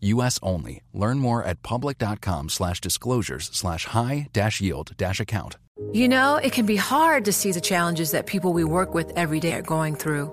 U.S. only. Learn more at public.com slash disclosures slash high dash yield dash account. You know, it can be hard to see the challenges that people we work with every day are going through.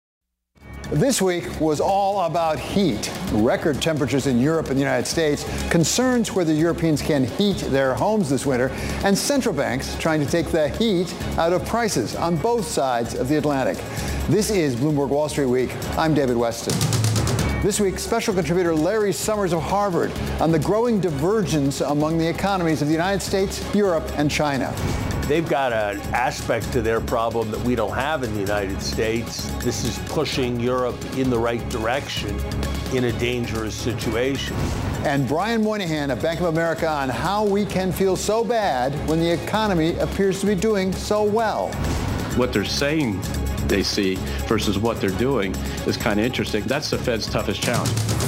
This week was all about heat. Record temperatures in Europe and the United States, concerns whether Europeans can heat their homes this winter, and central banks trying to take the heat out of prices on both sides of the Atlantic. This is Bloomberg Wall Street Week. I'm David Westin. This week, special contributor Larry Summers of Harvard on the growing divergence among the economies of the United States, Europe, and China. They've got an aspect to their problem that we don't have in the United States. This is pushing Europe in the right direction in a dangerous situation. And Brian Moynihan of Bank of America on how we can feel so bad when the economy appears to be doing so well. What they're saying they see versus what they're doing is kind of interesting. That's the Fed's toughest challenge.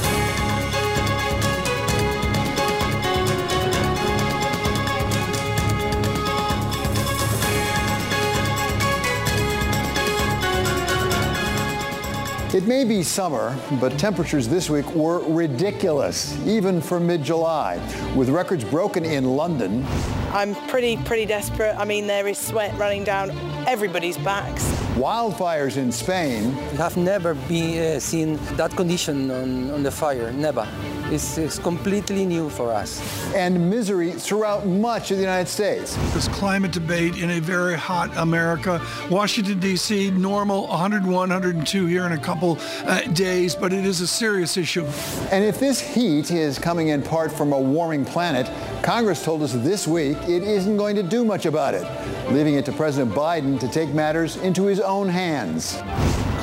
It may be summer, but temperatures this week were ridiculous, even for mid-July, with records broken in London. I'm pretty, pretty desperate. I mean, there is sweat running down everybody's backs. Wildfires in Spain. We have never been uh, seen that condition on, on the fire, never. It's, it's, completely new for us. And misery throughout much of the United States. This climate debate in a very hot America. Washington, D.C., normal 101, 102 here in a couple uh, days, but it is a serious issue. And if this heat is coming in part from a warming planet, Congress told us this week it isn't going to do much about it, leaving it to President Biden to take matters into his own hands.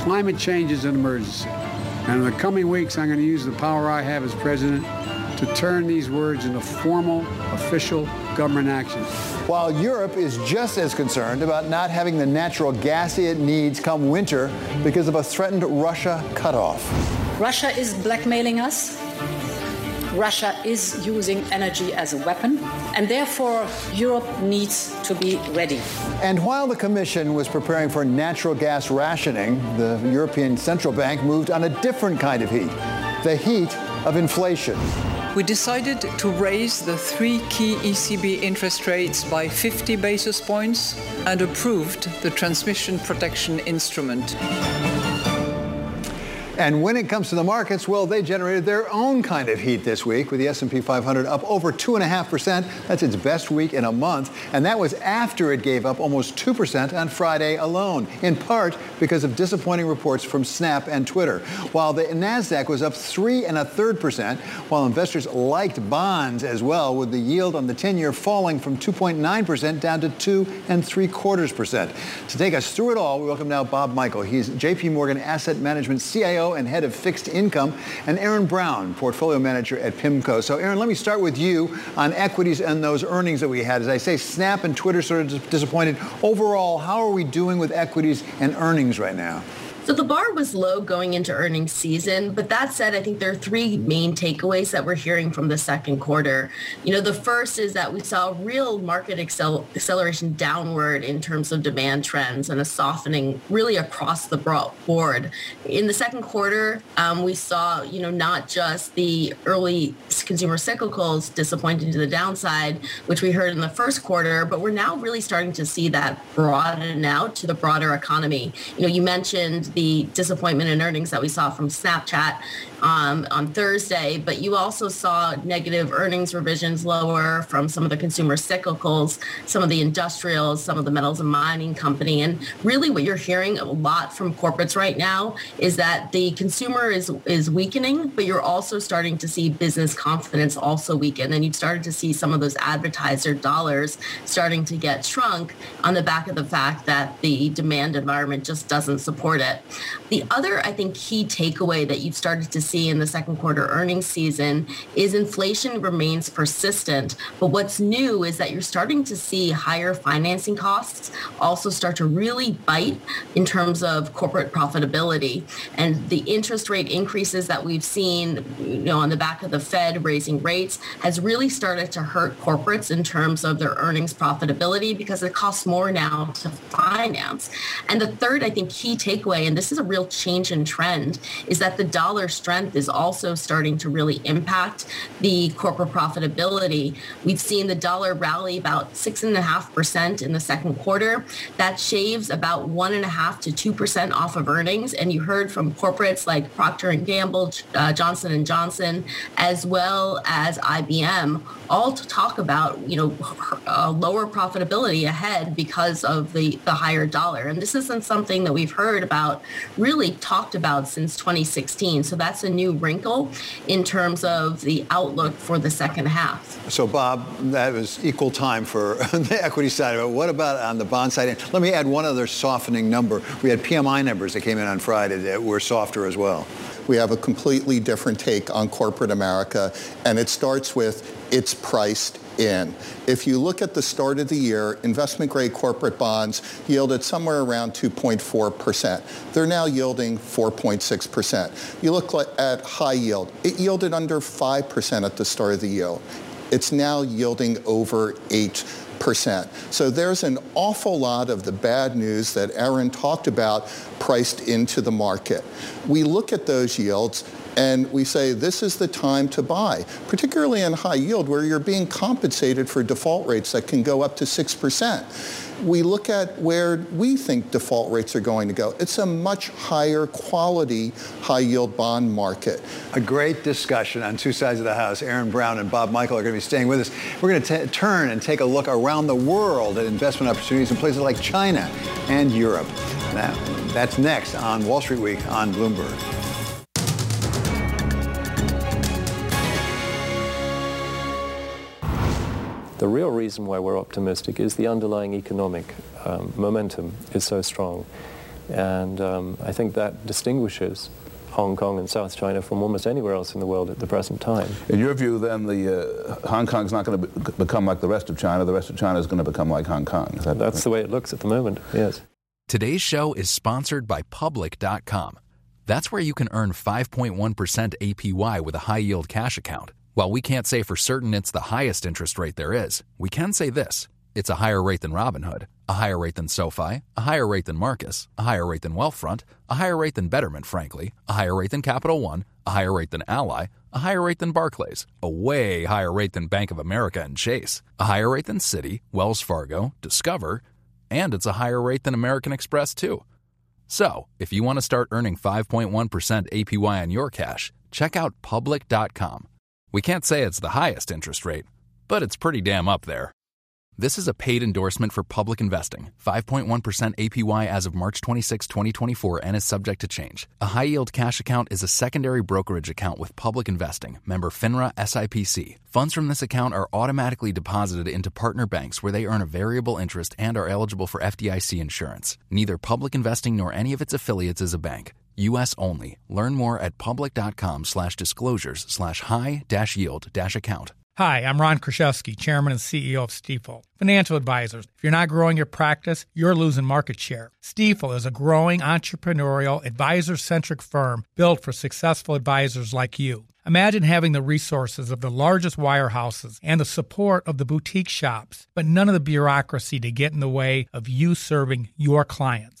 Climate change is an emergency. And in the coming weeks, I'm going to use the power I have as president to turn these words into formal, official government action. While Europe is just as concerned about not having the natural gas it needs come winter because of a threatened Russia cutoff. Russia is blackmailing us. Russia is using energy as a weapon, and therefore Europe needs to be ready. And while the Commission was preparing for natural gas rationing, the European Central Bank moved on a different kind of heat the heat of inflation. We decided to raise the three key ECB interest rates by 50 basis points and approved the transmission protection instrument. And when it comes to the markets, well, they generated their own kind of heat this week with the S&P 500 up over 2.5%. That's its best week in a month. And that was after it gave up almost 2% on Friday alone, in part because of disappointing reports from Snap and Twitter. While the NASDAQ was up three and a third percent, while investors liked bonds as well, with the yield on the 10-year falling from 2.9% down to two and three quarters percent. To take us through it all, we welcome now Bob Michael. He's JP Morgan Asset Management CIO and head of fixed income, and Erin Brown, portfolio manager at PIMCO. So Aaron, let me start with you on equities and those earnings that we had. As I say, Snap and Twitter sort of disappointed. Overall, how are we doing with equities and earnings right now? So the bar was low going into earnings season, but that said, I think there are three main takeaways that we're hearing from the second quarter. You know, the first is that we saw real market accel- acceleration downward in terms of demand trends and a softening really across the board. In the second quarter, um, we saw, you know, not just the early consumer cyclicals disappointing to the downside, which we heard in the first quarter, but we're now really starting to see that broaden out to the broader economy. You know, you mentioned the disappointment in earnings that we saw from Snapchat um, on Thursday, but you also saw negative earnings revisions lower from some of the consumer cyclicals, some of the industrials, some of the metals and mining company. And really what you're hearing a lot from corporates right now is that the consumer is, is weakening, but you're also starting to see business confidence also weaken. And you've started to see some of those advertiser dollars starting to get shrunk on the back of the fact that the demand environment just doesn't support it. The other, I think, key takeaway that you've started to see in the second quarter earnings season is inflation remains persistent. But what's new is that you're starting to see higher financing costs also start to really bite in terms of corporate profitability. And the interest rate increases that we've seen, you know, on the back of the Fed raising rates has really started to hurt corporates in terms of their earnings profitability because it costs more now to finance. And the third, I think, key takeaway, and this is a real change in trend, is that the dollar strength is also starting to really impact the corporate profitability. We've seen the dollar rally about six and a half percent in the second quarter. That shaves about one and a half to two percent off of earnings. And you heard from corporates like Procter and Gamble, uh, Johnson Johnson, as well as IBM, all to talk about you know uh, lower profitability ahead because of the the higher dollar. And this isn't something that we've heard about really talked about since 2016. So that's a new wrinkle in terms of the outlook for the second half. So, Bob, that was equal time for the equity side of it. What about on the bond side? And let me add one other softening number. We had PMI numbers that came in on Friday that were softer as well. We have a completely different take on corporate America, and it starts with it's priced in. If you look at the start of the year, investment grade corporate bonds yielded somewhere around 2.4%. They're now yielding 4.6%. You look at high yield, it yielded under 5% at the start of the year. It's now yielding over 8 percent. So there's an awful lot of the bad news that Erin talked about priced into the market. We look at those yields and we say this is the time to buy, particularly in high yield where you're being compensated for default rates that can go up to 6%. We look at where we think default rates are going to go. It's a much higher quality high yield bond market. A great discussion on two sides of the house. Erin Browne and Bob Michael are going to be staying with us. We're going to turn and take a look around the world at investment opportunities in places like China and Europe. Now, that's next on Wall Street Week on Bloomberg. The real reason why we're optimistic is the underlying economic um, momentum is so strong. And um, I think that distinguishes Hong Kong and South China from almost anywhere else in the world at the present time. In your view, then, the uh, Hong Kong is not going to be become like the rest of China. The rest of China is going to become like Hong Kong. That That's right? the way it looks at the moment, yes. Today's show is sponsored by Public.com. That's where you can earn 5.1% APY with a high yield cash account. While we can't say for certain it's the highest interest rate there is, we can say this. It's a higher rate than Robinhood, a higher rate than SoFi, a higher rate than Marcus, a higher rate than Wealthfront, a higher rate than Betterment, frankly, a higher rate than Capital One, a higher rate than Ally, a higher rate than Barclays, a way higher rate than Bank of America and Chase, a higher rate than Citi, Wells Fargo, Discover, and it's a higher rate than American Express, too. So, if you want to start earning 5.1% APY on your cash, check out public.com. We can't say it's the highest interest rate, but it's pretty damn up there. This is a paid endorsement for public investing. 5.1% APY as of March 26, 2024, and is subject to change. A high yield cash account is a secondary brokerage account with public investing. Member FINRA SIPC. Funds from this account are automatically deposited into partner banks where they earn a variable interest and are eligible for FDIC insurance. Neither public investing nor any of its affiliates is a bank. U.S. only. Learn more at public.com slash disclosures slash high dash yield dash account. Hi, I'm Ron Kraszewski, Chairman and CEO of Stifel. Financial advisors. If you're not growing your practice, you're losing market share. Stifel is a growing entrepreneurial, advisor centric firm built for successful advisors like you. Imagine having the resources of the largest wirehouses and the support of the boutique shops, but none of the bureaucracy to get in the way of you serving your clients.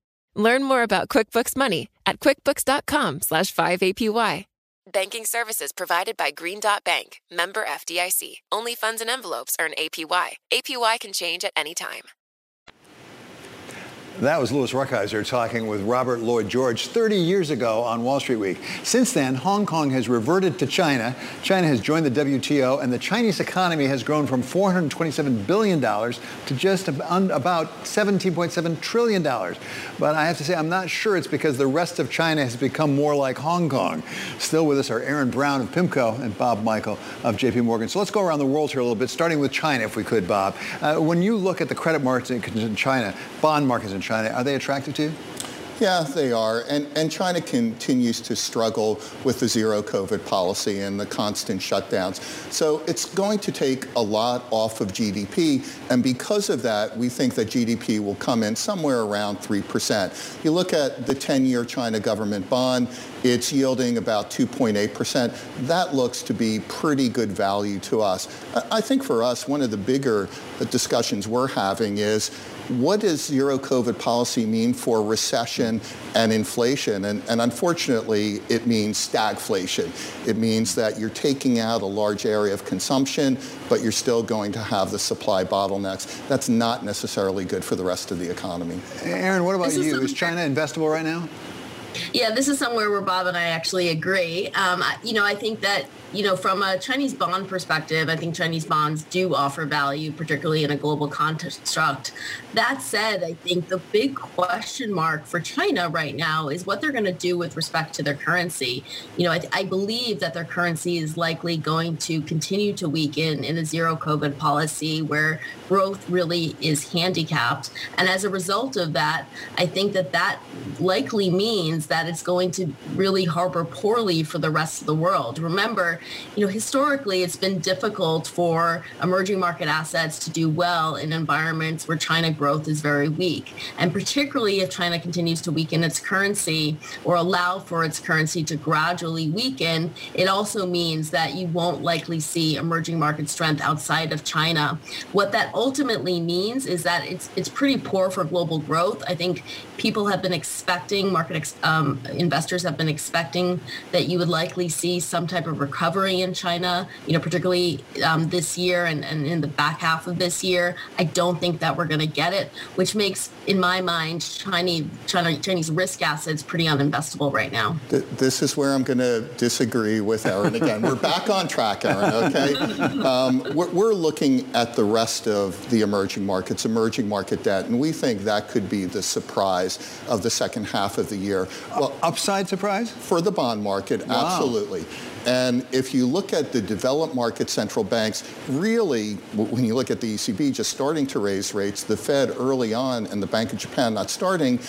Learn more about QuickBooks Money at quickbooks.com slash 5APY. Banking services provided by Green Dot Bank, member FDIC. Only funds and envelopes earn APY. APY can change at any time. That was Louis Rukeyser talking with Robert Lloyd George 30 years ago on Wall Street Week. Since then, Hong Kong has reverted to China. China has joined the WTO, and the Chinese economy has grown from $427 billion to just about $17.7 trillion. But I have to say, I'm not sure it's because the rest of China has become more like Hong Kong. Still with us are Erin Browne of PIMCO and Bob Michael of JP Morgan. So let's go around the world here a little bit, starting with China, if we could, Bob. Uh, when you look at the credit markets in China, bond markets in China, China. Are they attractive to you? Yeah, they are. And, and China continues to struggle with the zero COVID policy and the constant shutdowns. So it's going to take a lot off of GDP. And because of that, we think that GDP will come in somewhere around 3%. You look at the 10-year China government bond, it's yielding about 2.8%. That looks to be pretty good value to us. I think for us, one of the bigger discussions we're having is what does zero COVID policy mean for recession and inflation? And, and, unfortunately, it means stagflation. It means that you're taking out a large area of consumption, but you're still going to have the supply bottlenecks. That's not necessarily good for the rest of the economy. Erin, what about you? Is China investable right now? Yeah, this is somewhere where Bob and I actually agree. Um, you know, I think that you know, from a Chinese bond perspective, I think Chinese bonds do offer value, particularly in a global construct. That said, I think the big question mark for China right now is what they're going to do with respect to their currency. You know, I, I believe that their currency is likely going to continue to weaken in a zero COVID policy where growth really is handicapped. And as a result of that, I think that that likely means that it's going to really harbor poorly for the rest of the world. Remember, you know, historically, it's been difficult for emerging market assets to do well in environments where China growth is very weak. And particularly if China continues to weaken its currency or allow for its currency to gradually weaken, it also means that you won't likely see emerging market strength outside of China. What that ultimately means is that it's it's pretty poor for global growth. I think people have been expecting market ex- um, investors have been expecting that you would likely see some type of recovery in China, you know, particularly um, this year and, and in the back half of this year. I don't think that we're going to get it, which makes, in my mind, Chinese, China, Chinese risk assets pretty uninvestable right now. This is where I'm going to disagree with Erin again. we're back on track, Erin. okay? Um, we're, we're looking at the rest of the emerging markets, emerging market debt, and we think that could be the surprise of the second half of the year. Well, upside surprise? For the bond market, wow. absolutely. And if you look at the developed market central banks, really, when you look at the ECB just starting to raise rates, the Fed early on, and the Bank of Japan not starting,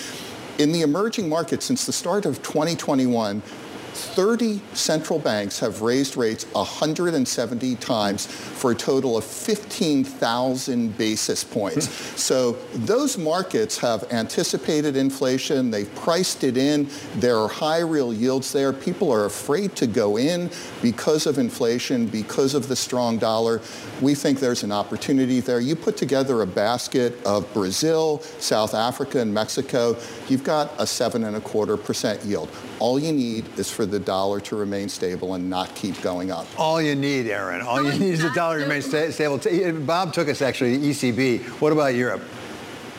in the emerging markets since the start of 2021, 30 central banks have raised rates 170 times for a total of 15,000 basis points. Hmm. so those markets have anticipated inflation. They've priced it in. There are high real yields there. People are afraid to go in because of inflation, because of the strong dollar. We think there's an opportunity there. You put together a basket of Brazil, South Africa, and Mexico, you've got a seven and a quarter percent yield. All you need is for the dollar to remain stable and not keep going up. All you need, Erin, All you oh, need is the dollar to remain sta- stable. Bob took us actually to ECB. What about Europe?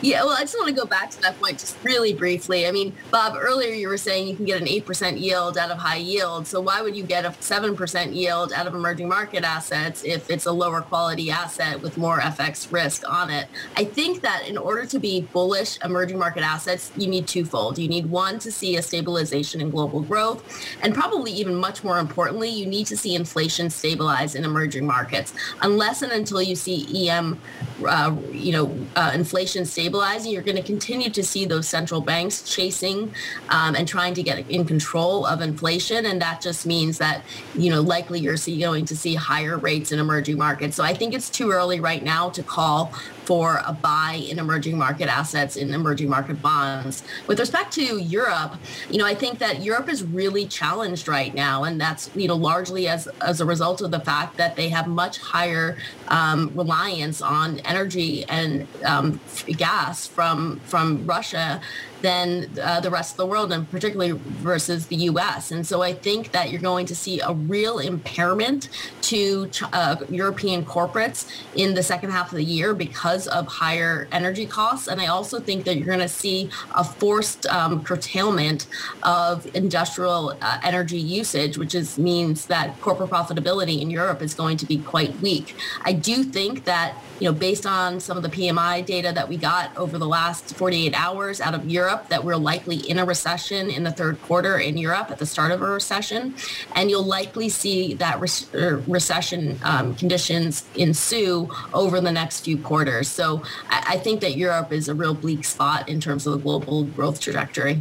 Yeah, well, I just want to go back to that point just really briefly. I mean, Bob, earlier you were saying you can get an 8% yield out of high yield. So why would you get a 7% yield out of emerging market assets if it's a lower quality asset with more FX risk on it? I think that in order to be bullish emerging market assets, you need twofold. You need one to see a stabilization in global growth, and probably even much more importantly, you need to see inflation stabilize in emerging markets. Unless and until you see EM, uh, you know, uh, inflation stabilize stabilizing, you're going to continue to see those central banks chasing um, and trying to get in control of inflation. And that just means that, you know, likely you're going to see higher rates in emerging markets. So I think it's too early right now to call for a buy in emerging market assets in emerging market bonds. With respect to Europe, you know, I think that Europe is really challenged right now, and that's you know largely as as a result of the fact that they have much higher um, reliance on energy and um, gas from from Russia than uh, the rest of the world, and particularly versus the U.S. And so I think that you're going to see a real impairment to uh, European corporates in the second half of the year because of higher energy costs. And I also think that you're going to see a forced um, curtailment of industrial uh, energy usage, which is means that corporate profitability in Europe is going to be quite weak. I do think that you know, based on some of the PMI data that we got over the last 48 hours out of Europe Europe that we're likely in a recession in the third quarter in Europe at the start of a recession. And you'll likely see that re- er, recession um, conditions ensue over the next few quarters. So I-, I think that Europe is a real bleak spot in terms of the global growth trajectory.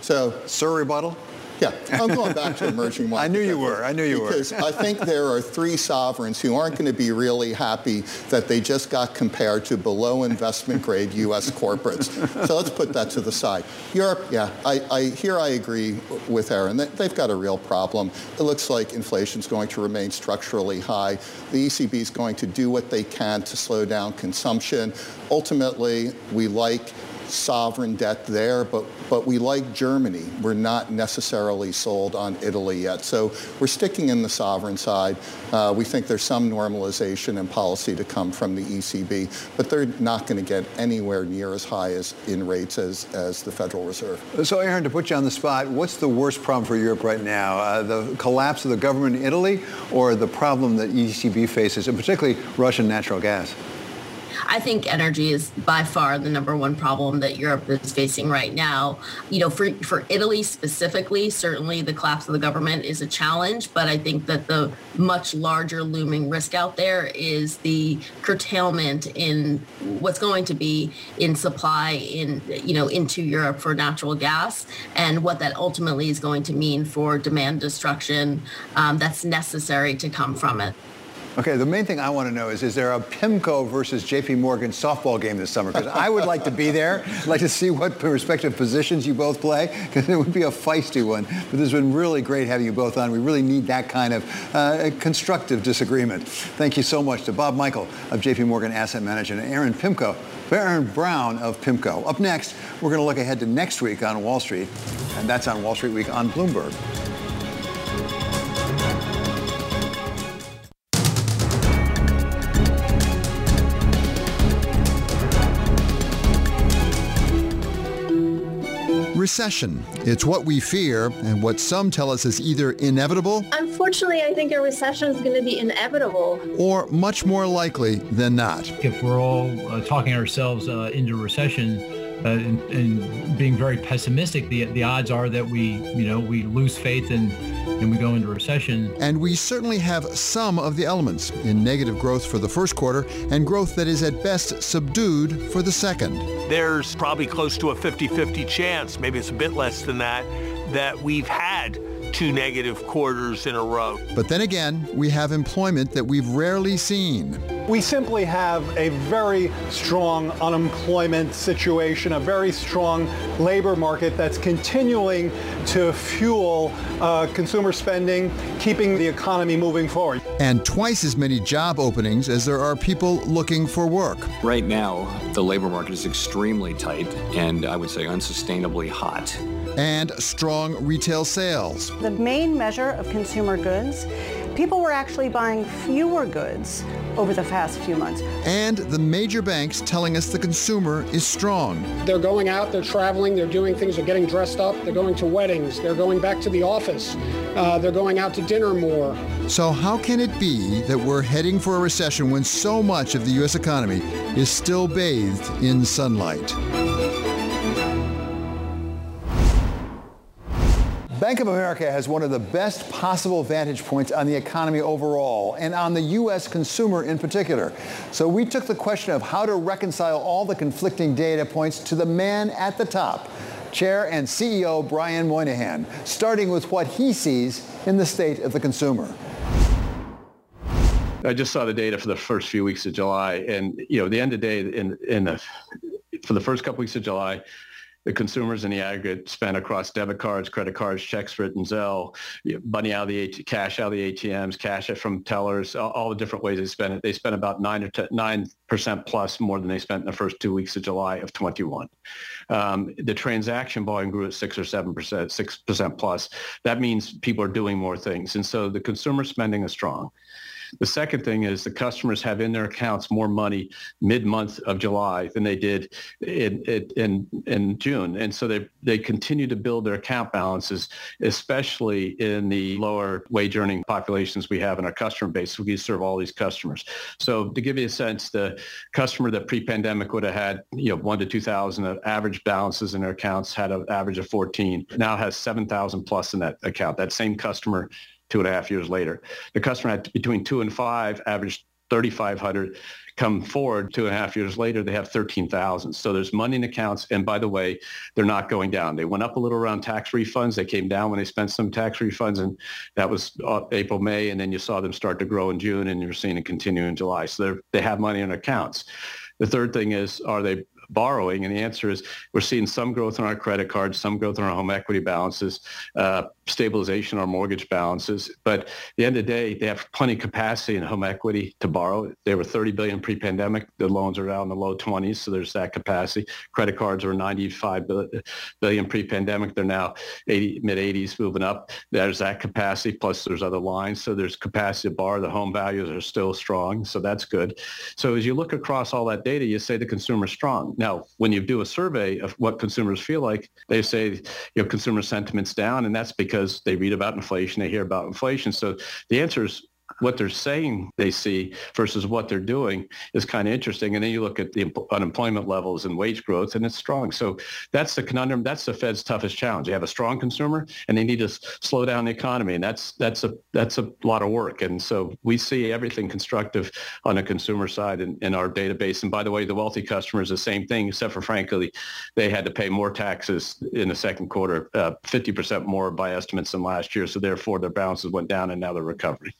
So, Sir, rebuttal? Yeah, I'm going back to emerging markets. I knew you were. I knew you because were. Because I think there are three sovereigns who aren't going to be really happy that they just got compared to below investment grade U.S. corporates. So let's put that to the side. Europe, yeah, I, I here I agree with Erin. They've got a real problem. It looks like inflation is going to remain structurally high. The ECB is going to do what they can to slow down consumption. Ultimately, we like sovereign debt there, but, but we like Germany. We're not necessarily sold on Italy yet. So we're sticking in the sovereign side. Uh, we think there's some normalization in policy to come from the ECB, but they're not going to get anywhere near as high as in rates as, as the Federal Reserve. So Erin, to put you on the spot, what's the worst problem for Europe right now? Uh, the collapse of the government in Italy or the problem that ECB faces, and particularly Russian natural gas? I think energy is by far the number one problem that Europe is facing right now. You know, for, for Italy specifically, certainly the collapse of the government is a challenge, but I think that the much larger looming risk out there is the curtailment in what's going to be in supply in, you know, into Europe for natural gas and what that ultimately is going to mean for demand destruction um, that's necessary to come from it. Okay, the main thing I want to know is, is there a PIMCO versus JP Morgan softball game this summer? Because I would like to be there. Like to see what respective positions you both play, because it would be a feisty one. But this has been really great having you both on. We really need that kind of uh, constructive disagreement. Thank you so much to Bob Michael of JP Morgan Asset Management and Erin Pimco Baron Browne of PIMCO. Up next, we're going to look ahead to next week on Wall Street, and that's on Wall Street Week on Bloomberg. Recession. It's what we fear and what some tell us is either inevitable. Unfortunately, I think a recession is going to be inevitable. Or much more likely than not. If we're all uh, talking ourselves uh, into recession, uh, and, and, being very pessimistic, the the odds are that we, you know, we lose faith and and we go into recession. And we certainly have some of the elements in negative growth for the first quarter and growth that is at best subdued for the second. There's probably close to a 50-50 chance, maybe it's a bit less than that, that we've had two negative quarters in a row. But then again, we have employment that we've rarely seen. We simply have a very strong unemployment situation, a very strong labor market that's continuing to fuel uh, consumer spending, keeping the economy moving forward. And twice as many job openings as there are people looking for work. Right now, the labor market is extremely tight and I would say unsustainably hot and strong retail sales. The main measure of consumer goods, people were actually buying fewer goods over the past few months. And the major banks telling us the consumer is strong. They're going out, they're traveling, they're doing things, they're getting dressed up, they're going to weddings, they're going back to the office, uh, they're going out to dinner more. So how can it be that we're heading for a recession when so much of the U.S. economy is still bathed in sunlight? Bank of America has one of the best possible vantage points on the economy overall and on the U.S. consumer in particular. So we took the question of how to reconcile all the conflicting data points to the man at the top, Chair and CEO Brian Moynihan, starting with what he sees in the state of the consumer. I just saw the data for the first few weeks of July, and you know, the end of the day, in in the for the first couple weeks of July, the consumers in the aggregate spent across debit cards, credit cards, checks written, Zelle, money out of the AT- cash out of the ATMs, cash from tellers, all, all, the different ways they spent it. They spent about nine or nine percent plus more than they spent in the first two weeks of July of 21. Um, the transaction volume grew at six or seven percent, six percent plus. That means people are doing more things, and so the consumer spending is strong. The second thing is the customers have in their accounts more money mid-month of July than they did in, in, in June. And so they, they continue to build their account balances, especially in the lower wage earning populations we have in our customer base. We serve all these customers. So to give you a sense, the customer that pre-pandemic would have had, you know, one to 2,000 of average balances in their accounts had an average of 14, now has 7,000 plus in that account. That same customer two and a half years later. The customer had between two and five, averaged 3,500. Come forward two and a half years later, they have 13,000. So there's money in accounts. And by the way, they're not going down. They went up a little around tax refunds. They came down when they spent some tax refunds. And that was uh, April, May. And then you saw them start to grow in June and you're seeing it continue in July. So they have money in accounts. The third thing is, are they borrowing? And the answer is we're seeing some growth in our credit cards, some growth in our home equity balances, uh, stabilization our mortgage balances. But at the end of the day, they have plenty of capacity in home equity to borrow. They were 30 billion pre-pandemic. The loans are now in the low 20s, so there's that capacity. Credit cards were 95 billion pre-pandemic. They're now 80, mid 80s, moving up. There's that capacity. Plus, there's other lines, so there's capacity to borrow. The home values are still strong, so that's good. So as you look across all that data, you say the consumer's strong. Now, when you do a survey of what consumers feel like, they say you know consumer sentiment's down, and that's because because they read about inflation, they hear about inflation. So the answer is what they're saying they see versus what they're doing is kind of interesting. And then you look at the unemployment levels and wage growth, and it's strong. So that's the conundrum. That's the Fed's toughest challenge. You have a strong consumer, and they need to slow down the economy, and that's that's a that's a lot of work. And so we see everything constructive on the consumer side in, in our database. And by the way, the wealthy customers, the same thing, except for frankly, they had to pay more taxes in the second quarter, uh, 50% more by estimates than last year. So therefore, their balances went down, and now they're recovering.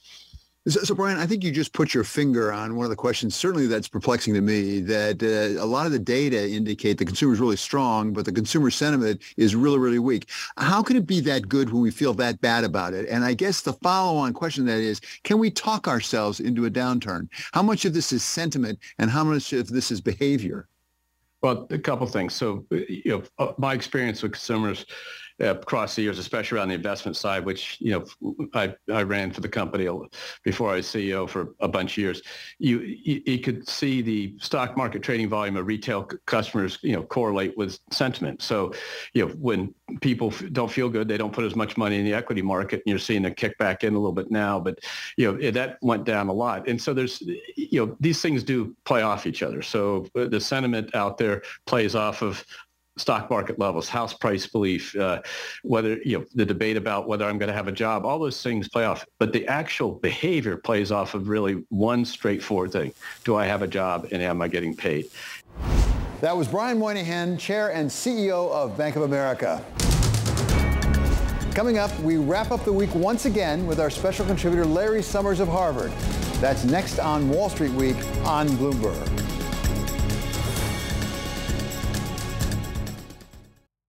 So, so, Brian, I think you just put your finger on one of the questions. Certainly, that's perplexing to me. That uh, a lot of the data indicate the consumer is really strong, but the consumer sentiment is really, really weak. How can it be that good when we feel that bad about it? And I guess the follow-on question that is, can we talk ourselves into a downturn? How much of this is sentiment, and how much of this is behavior? Well, a couple things. So, you know, uh, my experience with consumers across the years, especially around the investment side, which you know I, I ran for the company before I was CEO for a bunch of years. You, you, you could see the stock market trading volume of retail customers you know correlate with sentiment. So you know when people don't feel good, they don't put as much money in the equity market, and you're seeing a kickback in a little bit now. But you know that went down a lot, and so there's you know these things do play off each other. So uh, the sentiment out there plays off of stock market levels, house price belief, uh, whether you know the debate about whether I'm going to have a job, all those things play off. But the actual behavior plays off of really one straightforward thing: Do I have a job, and am I getting paid? That was Brian Moynihan, Chair and CEO of Bank of America. Coming up, we wrap up the week once again with our special contributor Larry Summers of Harvard. That's next on Wall Street Week on Bloomberg.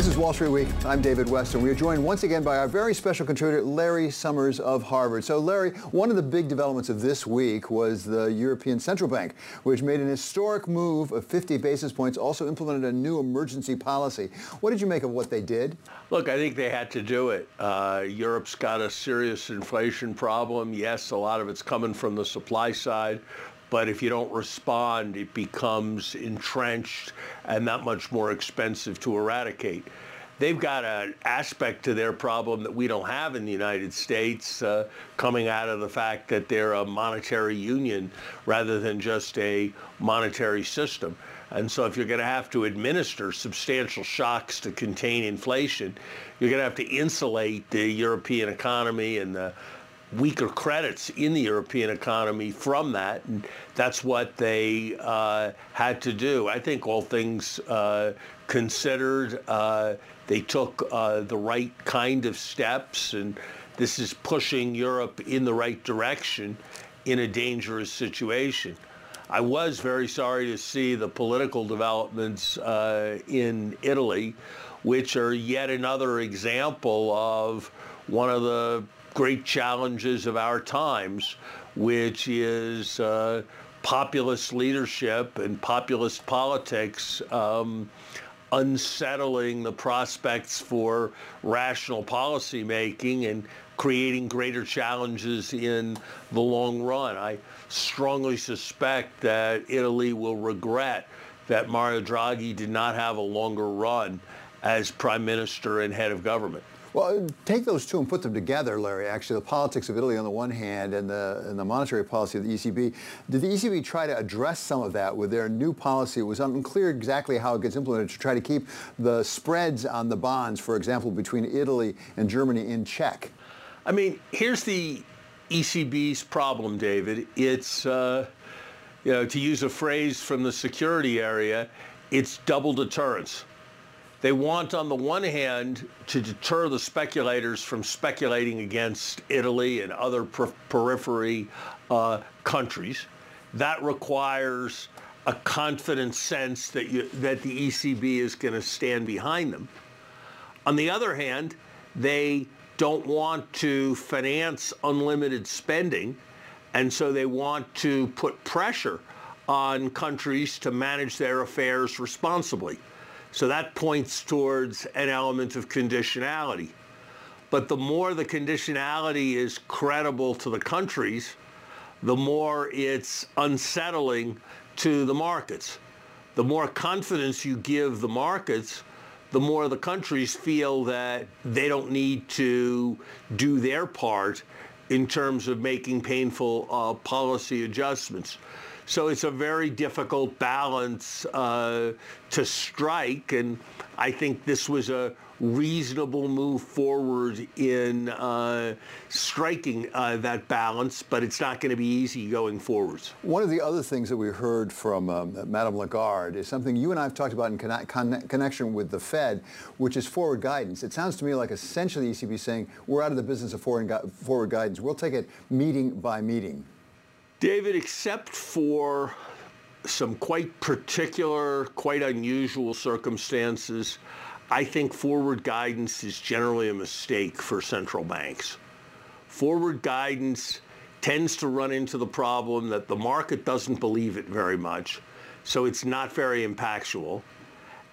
This is Wall Street Week. I'm David West, and we are joined once again by our very special contributor, Larry Summers of Harvard. So, Larry, one of the big developments of this week was the European Central Bank, which made an historic move of 50 basis points, also implemented a new emergency policy. What did you make of what they did? Look, I think they had to do it. Uh, Europe's got a serious inflation problem. Yes, a lot of it's coming from the supply side but if you don't respond, it becomes entrenched and that much more expensive to eradicate. They've got an aspect to their problem that we don't have in the United States, uh, coming out of the fact that they're a monetary union rather than just a monetary system. And so if you're going to have to administer substantial shocks to contain inflation, you're going to have to insulate the European economy and the weaker credits in the European economy from that. And that's what they uh, had to do. I think all things uh, considered, uh, they took uh, the right kind of steps. And this is pushing Europe in the right direction in a dangerous situation. I was very sorry to see the political developments uh, in Italy, which are yet another example of one of the great challenges of our times, which is uh, populist leadership and populist politics um, unsettling the prospects for rational policymaking and creating greater challenges in the long run. I strongly suspect that Italy will regret that Mario Draghi did not have a longer run as prime minister and head of government. Well, take those two and put them together, Larry, actually, the politics of Italy on the one hand and the, and the monetary policy of the ECB. Did the ECB try to address some of that with their new policy? It was unclear exactly how it gets implemented to try to keep the spreads on the bonds, for example, between Italy and Germany in check. I mean, here's the ECB's problem, David. It's, uh, you know, to use a phrase from the security area, it's double deterrence. They want, on the one hand, to deter the speculators from speculating against Italy and other per- periphery uh, countries. That requires a confident sense that, you, that the ECB is going to stand behind them. On the other hand, they don't want to finance unlimited spending, and so they want to put pressure on countries to manage their affairs responsibly. So that points towards an element of conditionality. But the more the conditionality is credible to the countries, the more it's unsettling to the markets. The more confidence you give the markets, the more the countries feel that they don't need to do their part in terms of making painful uh, policy adjustments. So it's a very difficult balance uh, to strike, and I think this was a reasonable move forward in uh, striking uh, that balance, but it's not going to be easy going forwards. One of the other things that we heard from um, Madame Lagarde is something you and I have talked about in con- con- connection with the Fed, which is forward guidance. It sounds to me like essentially the ECB saying we're out of the business of gu- forward guidance. We'll take it meeting by meeting. David, except for some quite particular, quite unusual circumstances, I think forward guidance is generally a mistake for central banks. Forward guidance tends to run into the problem that the market doesn't believe it very much, so it's not very impactful.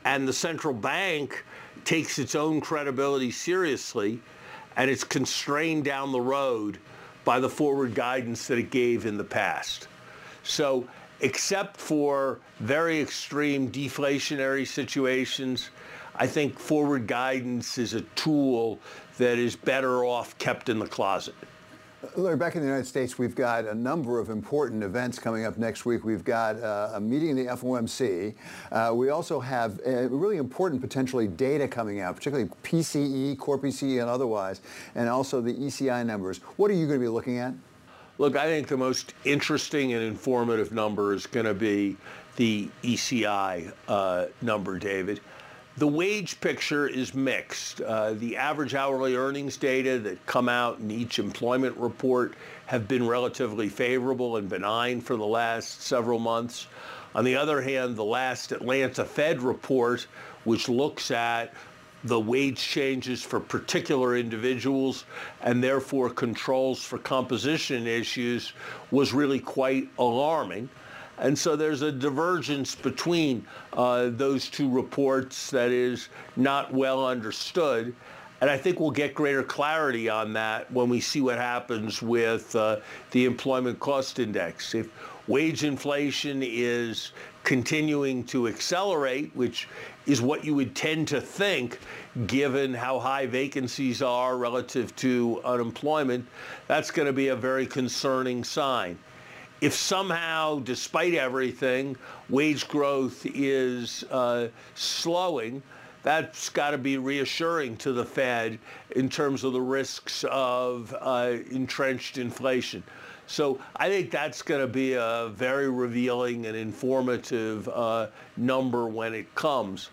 And the central bank takes its own credibility seriously, and it's constrained down the road by the forward guidance that it gave in the past. So except for very extreme deflationary situations, I think forward guidance is a tool that is better off kept in the closet. Larry, back in the United States, we've got a number of important events coming up next week. We've got uh, a meeting in the FOMC. Uh, we also have really important, potentially, data coming out, particularly PCE, core PCE, and otherwise, and also the ECI numbers. What are you going to be looking at? Look, I think the most interesting and informative number is going to be the ECI uh, number, David. The wage picture is mixed. Uh, the average hourly earnings data that come out in each employment report have been relatively favorable and benign for the last several months. On the other hand, the last Atlanta Fed report, which looks at the wage changes for particular individuals and therefore controls for composition issues, was really quite alarming. And so there's a divergence between uh, those two reports that is not well understood. And I think we'll get greater clarity on that when we see what happens with uh, the employment cost index. If wage inflation is continuing to accelerate, which is what you would tend to think given how high vacancies are relative to unemployment, that's going to be a very concerning sign if somehow, despite everything, wage growth is uh, slowing, that's got to be reassuring to the Fed in terms of the risks of uh, entrenched inflation. So I think that's going to be a very revealing and informative uh, number when it comes.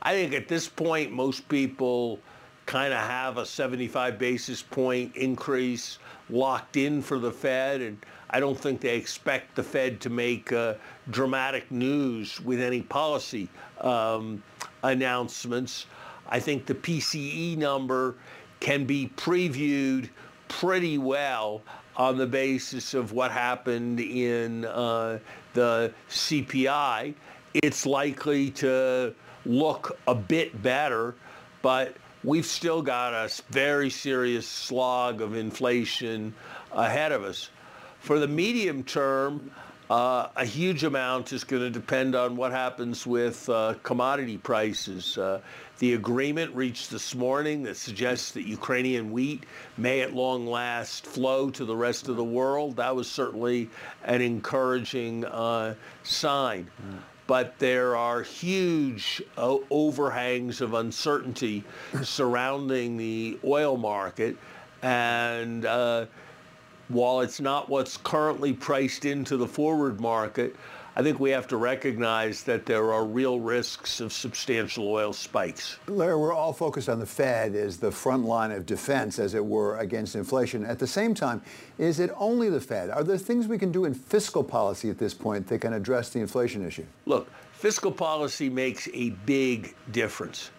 I think at this point, most people kind of have a 75 basis point increase locked in for the Fed, and I don't think they expect the Fed to make uh, dramatic news with any policy um, announcements. I think the PCE number can be previewed pretty well on the basis of what happened in uh, the CPI. It's likely to look a bit better, but we've still got a very serious slog of inflation ahead of us. For the medium term, uh, a huge amount is going to depend on what happens with uh, commodity prices. Uh, the agreement reached this morning that suggests that Ukrainian wheat may at long last flow to the rest of the world. That was certainly an encouraging uh, sign. Mm. But there are huge uh, overhangs of uncertainty surrounding the oil market. And uh, while it's not what's currently priced into the forward market, I think we have to recognize that there are real risks of substantial oil spikes. Larry, we're all focused on the Fed as the front line of defense, as it were, against inflation. At the same time, is it only the Fed? Are there things we can do in fiscal policy at this point that can address the inflation issue? Look, fiscal policy makes a big difference.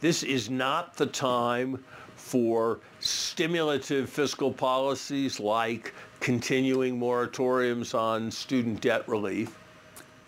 This is not the time for stimulative fiscal policies like continuing moratoriums on student debt relief.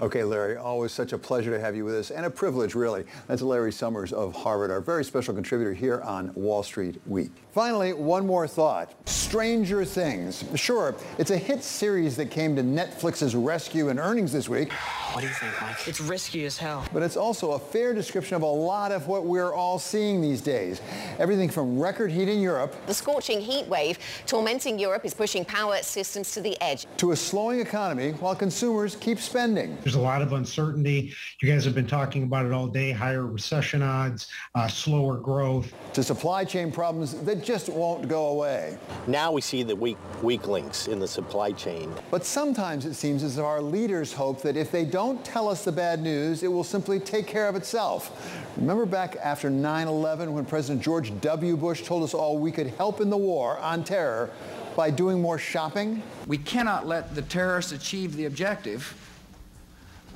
Okay, Larry, always such a pleasure to have you with us and a privilege, really. That's Larry Summers of Harvard, our very special contributor here on Wall Street Week. Finally, one more thought. Stranger Things. Sure, it's a hit series that came to Netflix's rescue in earnings this week. What do you think, Mike? It's risky as hell. But it's also a fair description of a lot of what we're all seeing these days. Everything from record heat in Europe. The scorching heat wave tormenting Europe is pushing power systems to the edge. To a slowing economy while consumers keep spending. There's a lot of uncertainty. You guys have been talking about it all day. Higher recession odds, uh, slower growth. To supply chain problems that just won't go away. Now we see the weak, weak links in the supply chain. But sometimes it seems as though our leaders hope that if they don't tell us the bad news, it will simply take care of itself. Remember back after 9-11 when President George W. Bush told us all we could help in the war on terror by doing more shopping? We cannot let the terrorists achieve the objective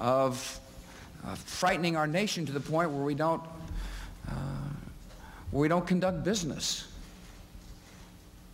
of uh, frightening our nation to the point where we don't, uh, where we don't conduct business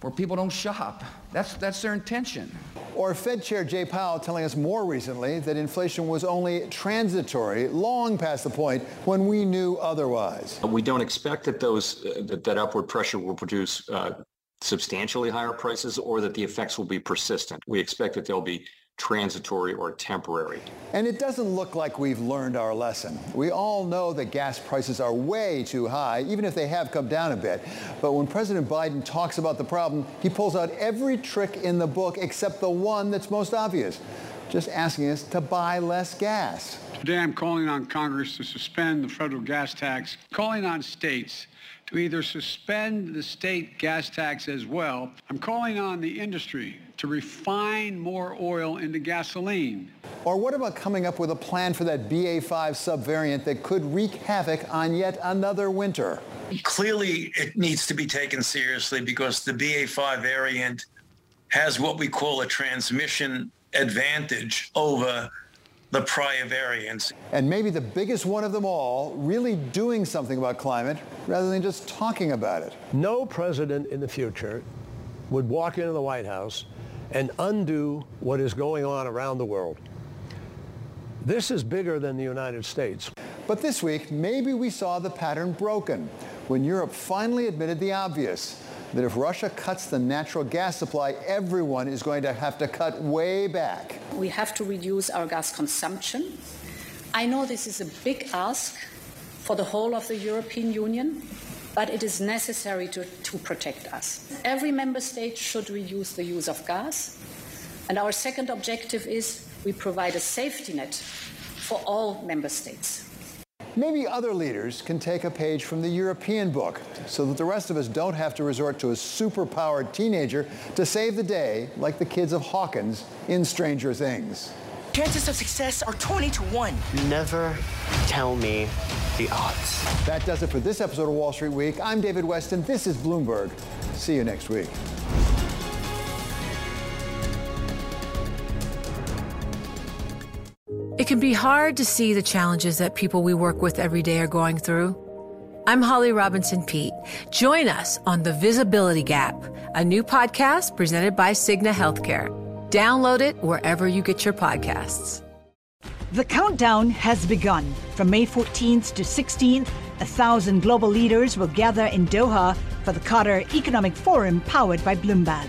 where people don't shop. That's, that's their intention. Or Fed Chair Jay Powell telling us more recently that inflation was only transitory, long past the point when we knew otherwise. We don't expect that those uh, that, that upward pressure will produce uh, substantially higher prices or that the effects will be persistent. We expect that there'll be transitory or temporary. And it doesn't look like we've learned our lesson. We all know that gas prices are way too high, even if they have come down a bit. But when President Biden talks about the problem, he pulls out every trick in the book except the one that's most obvious, just asking us to buy less gas. Today I'm calling on Congress to suspend the federal gas tax, calling on states to either suspend the state gas tax as well. I'm calling on the industry to refine more oil into gasoline. Or what about coming up with a plan for that BA5 subvariant that could wreak havoc on yet another winter? Clearly, it needs to be taken seriously because the BA5 variant has what we call a transmission advantage over the prior variants. And maybe the biggest one of them all, really doing something about climate rather than just talking about it. No president in the future would walk into the White House and undo what is going on around the world. This is bigger than the United States. But this week, maybe we saw the pattern broken when Europe finally admitted the obvious that if Russia cuts the natural gas supply, everyone is going to have to cut way back. We have to reduce our gas consumption. I know this is a big ask for the whole of the European Union, but it is necessary to, to protect us. Every member state should reduce the use of gas. And our second objective is we provide a safety net for all member states. Maybe other leaders can take a page from the European book so that the rest of us don't have to resort to a superpowered teenager to save the day like the kids of Hawkins in Stranger Things. Chances of success are 20 to 1. Never tell me the odds. That does it for this episode of Wall Street Week. I'm David Westin. This is Bloomberg. See you next week. It can be hard to see the challenges that people we work with every day are going through. I'm Holly Robinson Peete. Join us on The Visibility Gap, a new podcast presented by Cigna Healthcare. Download it wherever you get your podcasts. The countdown has begun. From May 14th to 16th, a thousand global leaders will gather in Doha for the Qatar Economic Forum powered by Bloomberg.